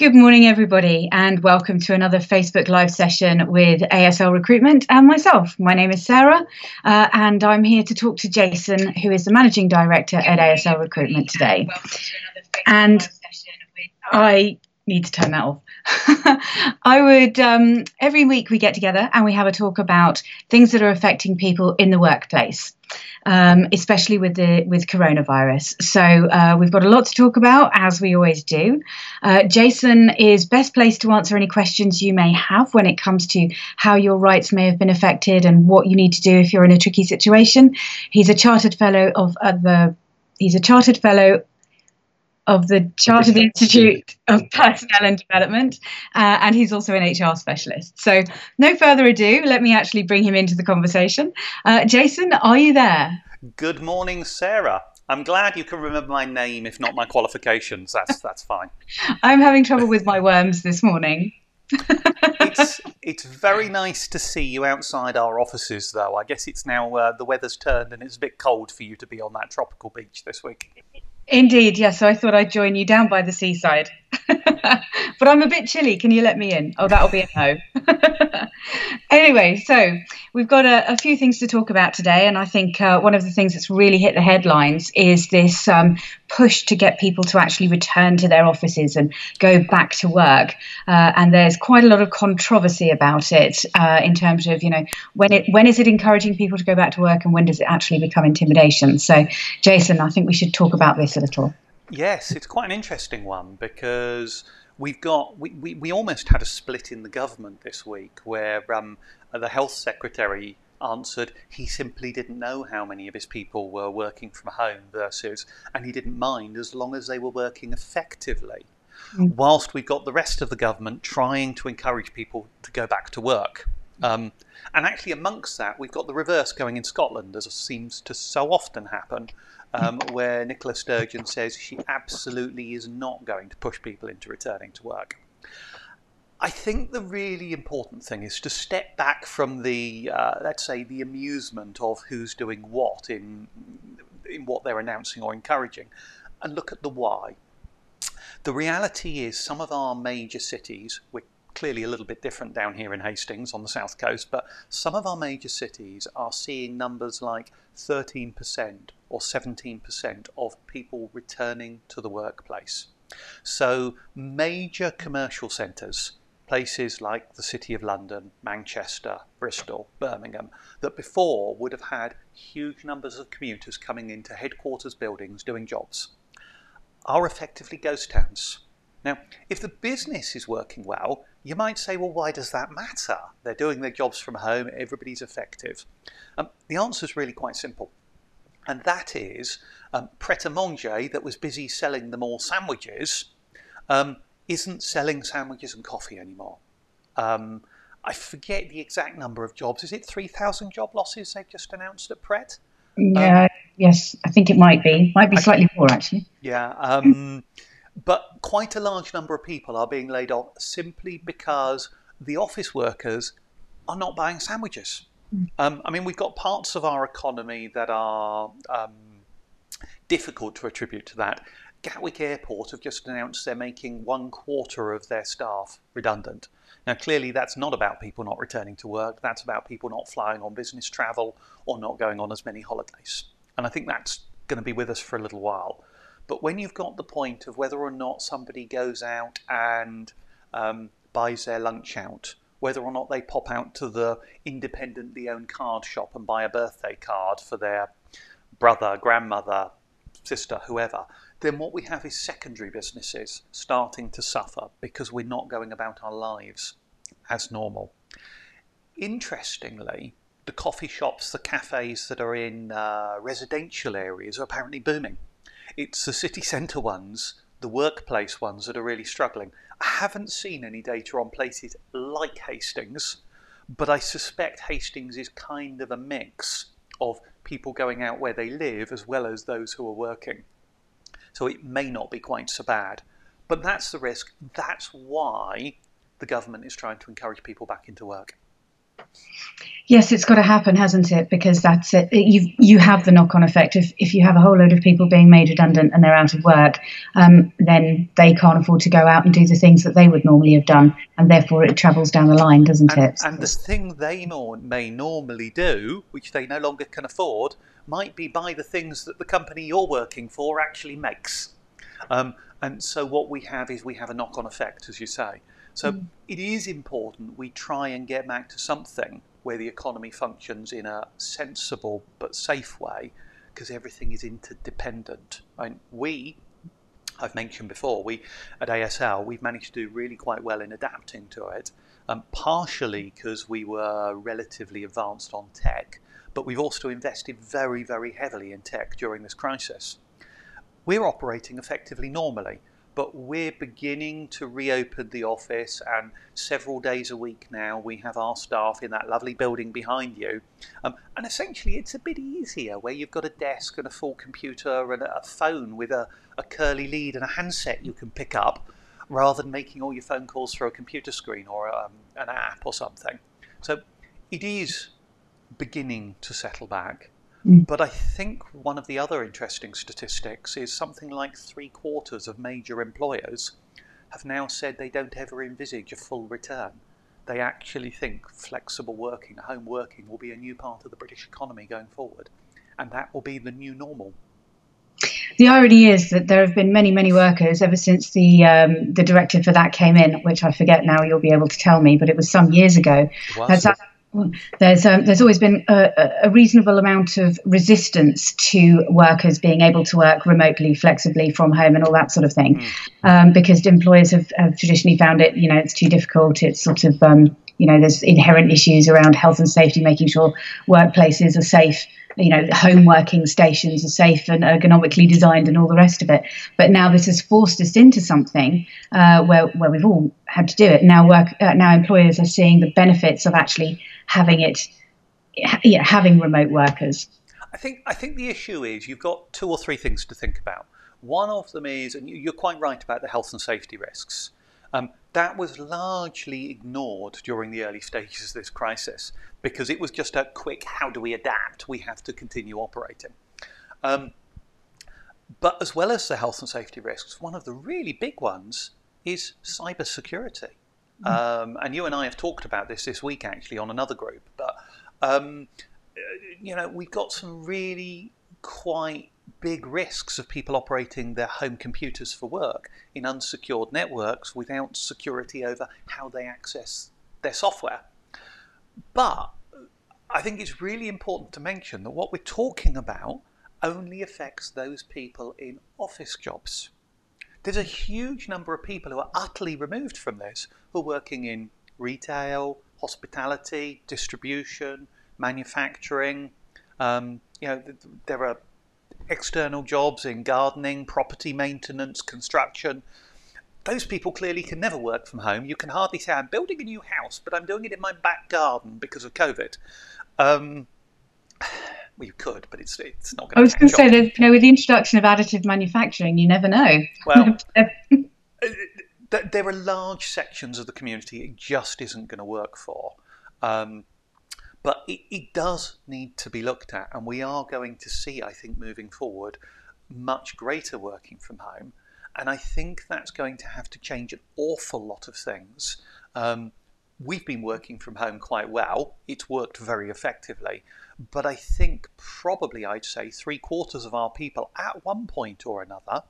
Good morning, everybody, and welcome to another Facebook Live session with ASL Recruitment and myself. My name is Sarah, uh, and I'm here to talk to Jason, who is the Managing Director at ASL Recruitment today. And I need to turn that off. I would, um, every week we get together and we have a talk about things that are affecting people in the workplace um, especially with the with coronavirus. So uh, we've got a lot to talk about, as we always do. Uh, Jason is best placed to answer any questions you may have when it comes to how your rights may have been affected and what you need to do if you're in a tricky situation. He's a chartered fellow of uh, the he's a chartered fellow of the Chartered Institute of Personnel and Development, uh, and he's also an HR specialist. So, no further ado, let me actually bring him into the conversation. Uh, Jason, are you there? Good morning, Sarah. I'm glad you can remember my name, if not my qualifications. That's that's fine. I'm having trouble with my worms this morning. it's it's very nice to see you outside our offices, though. I guess it's now uh, the weather's turned and it's a bit cold for you to be on that tropical beach this week. Indeed, yes. So I thought I'd join you down by the seaside. but I'm a bit chilly. Can you let me in? Oh, that'll be a no. anyway, so we've got a, a, few things to talk about today. And I think uh, one of the things that's really hit the headlines is this um, push to get people to actually return to their offices and go back to work. Uh, and there's quite a lot of controversy about it uh, in terms of, you know, when it when is it encouraging people to go back to work and when does it actually become intimidation? So, Jason, I think we should talk about this a little. Yes, it's quite an interesting one because we've got we, we, we almost had a split in the government this week where um, the health secretary answered he simply didn't know how many of his people were working from home versus and he didn't mind as long as they were working effectively mm. whilst we've got the rest of the government trying to encourage people to go back to work um, and actually amongst that we've got the reverse going in Scotland as seems to so often happen um, where Nicola Sturgeon says she absolutely is not going to push people into returning to work. I think the really important thing is to step back from the, uh, let's say, the amusement of who's doing what in, in what they're announcing or encouraging, and look at the why. The reality is, some of our major cities, we're clearly a little bit different down here in Hastings on the south coast, but some of our major cities are seeing numbers like 13% or 17% of people returning to the workplace. So, major commercial centres, places like the City of London, Manchester, Bristol, Birmingham, that before would have had huge numbers of commuters coming into headquarters buildings doing jobs, are effectively ghost towns. Now, if the business is working well, you might say, well, why does that matter? They're doing their jobs from home, everybody's effective. Um, the answer is really quite simple. And that is um, Pret a Manger, that was busy selling them all sandwiches, um, isn't selling sandwiches and coffee anymore. Um, I forget the exact number of jobs. Is it 3,000 job losses they've just announced at Pret? Yeah, um, yes, I think it might be. Might be slightly I, more, actually. Yeah. But quite a large number of people are being laid off simply because the office workers are not buying sandwiches. Hmm. Um, I mean, we've got parts of our economy that are um, difficult to attribute to that. Gatwick Airport have just announced they're making one quarter of their staff redundant. Now, clearly, that's not about people not returning to work, that's about people not flying on business travel or not going on as many holidays. And I think that's going to be with us for a little while. But when you've got the point of whether or not somebody goes out and um, buys their lunch out, whether or not they pop out to the independently owned card shop and buy a birthday card for their brother, grandmother, sister, whoever, then what we have is secondary businesses starting to suffer because we're not going about our lives as normal. Interestingly, the coffee shops, the cafes that are in uh, residential areas are apparently booming. It's the city centre ones, the workplace ones that are really struggling. I haven't seen any data on places like Hastings, but I suspect Hastings is kind of a mix of people going out where they live as well as those who are working. So it may not be quite so bad. But that's the risk. That's why the government is trying to encourage people back into work. Yes, it's got to happen, hasn't it? Because that's it. You you have the knock on effect. If if you have a whole load of people being made redundant and they're out of work, um, then they can't afford to go out and do the things that they would normally have done, and therefore it travels down the line, doesn't and, it? And the thing they may normally do, which they no longer can afford, might be buy the things that the company you're working for actually makes. Um, and so what we have is we have a knock on effect, as you say. So mm. it is important we try and get back to something where the economy functions in a sensible but safe way because everything is interdependent. And we, I've mentioned before, we at ASL, we've managed to do really quite well in adapting to it, um, partially because we were relatively advanced on tech, but we've also invested very, very heavily in tech during this crisis. We're operating effectively normally but we're beginning to reopen the office and several days a week now we have our staff in that lovely building behind you. Um, and essentially it's a bit easier where you've got a desk and a full computer and a phone with a, a curly lead and a handset you can pick up rather than making all your phone calls through a computer screen or um, an app or something. So it is beginning to settle back Mm. But I think one of the other interesting statistics is something like three quarters of major employers have now said they don't ever envisage a full return. They actually think flexible working, home working, will be a new part of the British economy going forward, and that will be the new normal. The irony is that there have been many, many workers ever since the um, the directive for that came in, which I forget now. You'll be able to tell me, but it was some years ago. Has there's um, there's always been a, a, reasonable amount of resistance to workers being able to work remotely, flexibly from home, and all that sort of thing, mm. um, because employers have, have, traditionally found it, you know, it's too difficult. It's sort of, um, you know, there's inherent issues around health and safety, making sure workplaces are safe you know, home working stations are safe and ergonomically designed and all the rest of it. But now this has forced us into something uh, where, where we've all had to do it. Now work uh, now employers are seeing the benefits of actually having it, yeah, having remote workers. I think I think the issue is you've got two or three things to think about. One of them is, and you're quite right about the health and safety risks. Um, that was largely ignored during the early stages of this crisis because it was just a quick how do we adapt? We have to continue operating. Um, but as well as the health and safety risks, one of the really big ones is cyber security. Mm. Um, and you and I have talked about this this week actually on another group. But um, you know, we've got some really quite big risks of people operating their home computers for work in unsecured networks without security over how they access their software. But I think it's really important to mention that what we're talking about only affects those people in office jobs. There's a huge number of people who are utterly removed from this, who are working in retail, hospitality, distribution, manufacturing. Um, you know, there are external jobs in gardening, property maintenance, construction. Those people clearly can never work from home. You can hardly say, I'm building a new house, but I'm doing it in my back garden because of COVID. Um, well, you could, but it's it's not going to. I was going to say that you know, with the introduction of additive manufacturing, you never know. Well, uh, there are large sections of the community it just isn't going to work for. Um, but it, it does need to be looked at, and we are going to see, I think, moving forward, much greater working from home. And I think that's going to have to change an awful lot of things. Um, we've been working from home quite well. It's worked very effectively. But I think probably I'd say three quarters of our people at one point or another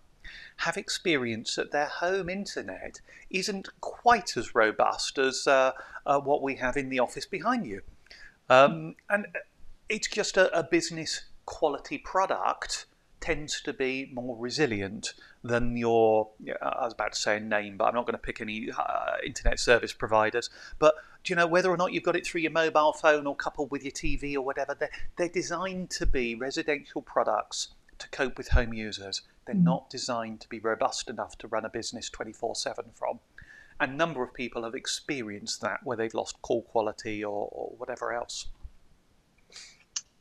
have experienced that their home internet isn't quite as robust as uh, uh, what we have in the office behind you. Um, and it's just a, a, business quality product tends to be more resilient than your, I was about to say a name, but I'm not going to pick any uh, internet service providers. But do you know whether or not you've got it through your mobile phone or coupled with your TV or whatever, they're, they're designed to be residential products to cope with home users. They're mm. not designed to be robust enough to run a business 24 7 from a number of people have experienced that where they've lost call quality or, or whatever else.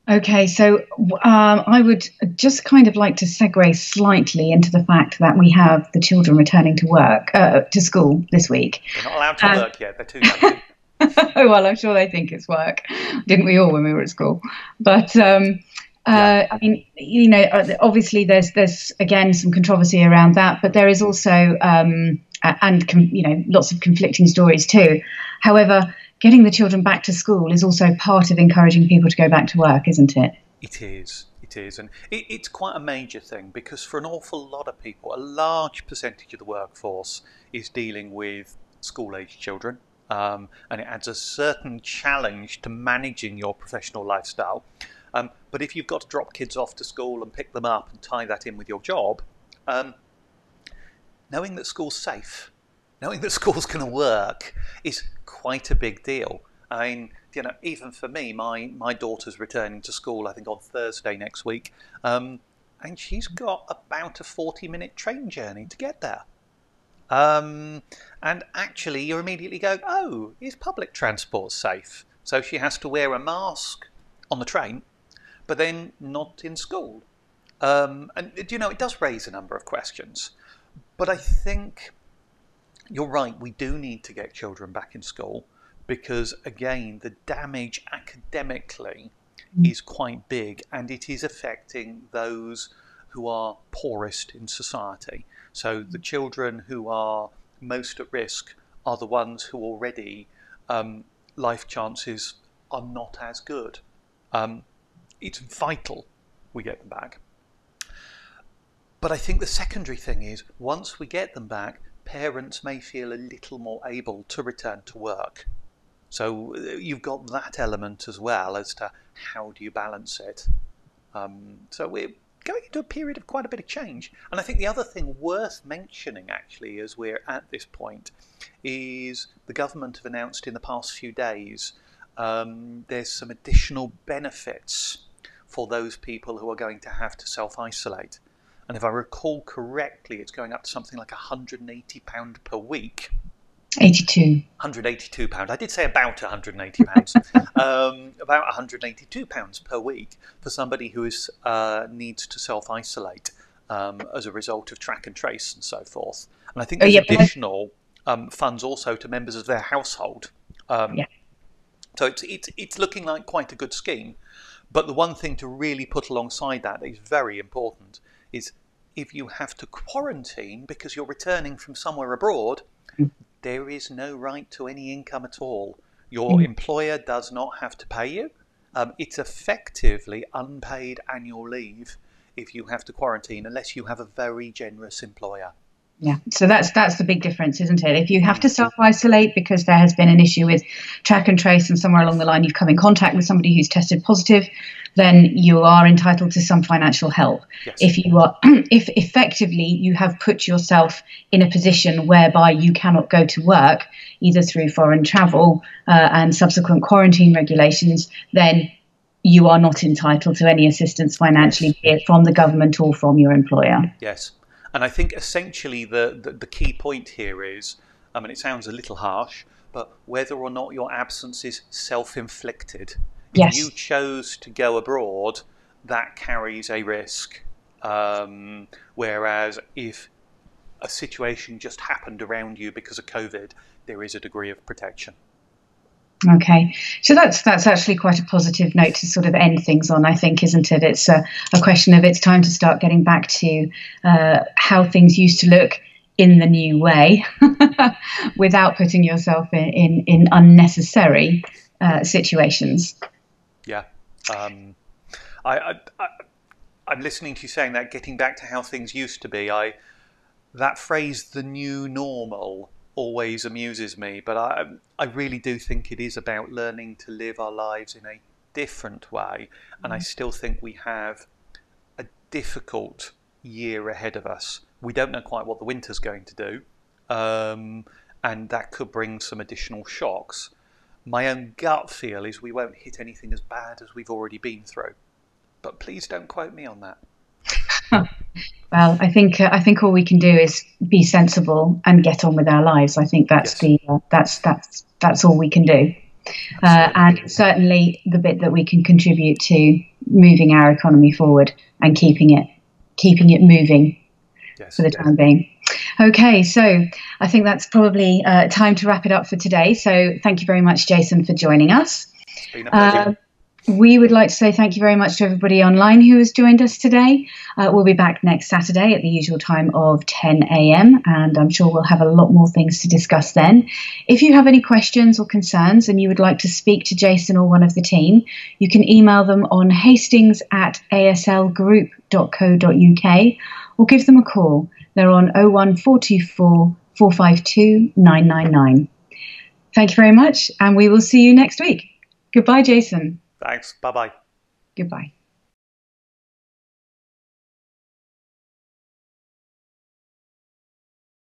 Okay, so um, I would just kind of like to segue slightly into the fact that we have the children returning to work, uh, to school this week. They're not allowed to um, work yet, they're too young. well, I'm sure they think it's work. Didn't we all when we were at school? But um, uh, I mean, you know, uh, obviously there's there's again some controversy around that, but there is also um, and you know lots of conflicting stories too. However, getting the children back to school is also part of encouraging people to go back to work, isn't it? It is. It is, and it, it's quite a major thing because for an awful lot of people, a large percentage of the workforce is dealing with school-age children, um, and it adds a certain challenge to managing your professional lifestyle. Um, but if you've got to drop kids off to school and pick them up and tie that in with your job, um, knowing that school's safe, knowing that school's going to work, is quite a big deal. I mean, you know, even for me, my, my daughter's returning to school, I think, on Thursday next week, um, and she's got about a 40 minute train journey to get there. Um, and actually, you immediately go, oh, is public transport safe? So she has to wear a mask on the train, but then not in school. Um, and you know, it does raise a number of questions. But I think you're right, we do need to get children back in school because, again, the damage academically mm. is quite big and it is affecting those who are poorest in society. So the children who are most at risk are the ones who already um, life chances are not as good. Um, it's vital we get them back. But I think the secondary thing is once we get them back, parents may feel a little more able to return to work. So uh, you've got that element as well as to how do you balance it. Um, so we're going into a period of quite a bit of change. And I think the other thing worth mentioning, actually, as we're at this point, is the government have announced in the past few days um, there's some additional benefits for those people who are going to have to self isolate. And if I recall correctly, it's going up to something like £180 per week. 82. 182 pound. I did say about 180 pounds. um, about 182 pounds per week for somebody who is uh, needs to self isolate um, as a result of track and trace and so forth. And I think oh, there's oh, yeah, additional um, funds also to members of their household. Um, yeah. So it's, it's it's looking like quite a good scheme. But the one thing to really put alongside that is very important is if you have to quarantine because you're returning from somewhere abroad, mm there is no right to any income at all. Your mm. employer does not have to pay you. Um, it's effectively unpaid annual leave if you have to quarantine, unless you have a very generous employer. Yeah, so that's that's the big difference, isn't it? If you have to mm. self isolate because there has been an issue with track and trace, and somewhere along the line you've come in contact with somebody who's tested positive, then you are entitled to some financial help. Yes. If you are, if effectively you have put yourself in a position whereby you cannot go to work, either through foreign travel uh, and subsequent quarantine regulations, then you are not entitled to any assistance financially, be it from the government or from your employer. Yes, and I think essentially the, the, the key point here is, I mean, it sounds a little harsh, but whether or not your absence is self-inflicted Yes. If you chose to go abroad, that carries a risk. Um, whereas if a situation just happened around you because of COVID, there is a degree of protection. Okay, so that's that's actually quite a positive note to sort of end things on. I think, isn't it? It's a, a question of it's time to start getting back to uh, how things used to look in the new way, without putting yourself in in, in unnecessary uh, situations. Yeah. Um, I, I, am listening to you saying that, getting back to how things used to be. I that phrase, the new normal, always amuses me. But I, I really do think it is about learning to live our lives in a different way. And I mm-hmm. still think we have a difficult year ahead of us. We don't know quite what the winter's going to do, um, and that could bring some additional shocks my own gut feel is we won't hit anything as bad as we've already been through. But please don't quote me on that. well, I think uh, I think all we can do is be sensible and get on with our lives. I think that's yes. the uh, that's that's that's all we can do. Uh, and certainly the bit that we can contribute to moving our economy forward and keeping it keeping it moving yes, for the yes. time being. Okay, so I think that's probably uh, time to wrap it up for today. So thank you very much, Jason, for joining us. We would like to say thank you very much to everybody online who has joined us today. Uh, we'll be back next Saturday at the usual time of 10 a.m., and I'm sure we'll have a lot more things to discuss then. If you have any questions or concerns and you would like to speak to Jason or one of the team, you can email them on hastings at aslgroup.co.uk or give them a call. They're on 01424 452 999. Thank you very much, and we will see you next week. Goodbye, Jason. Thanks. Bye bye. Goodbye.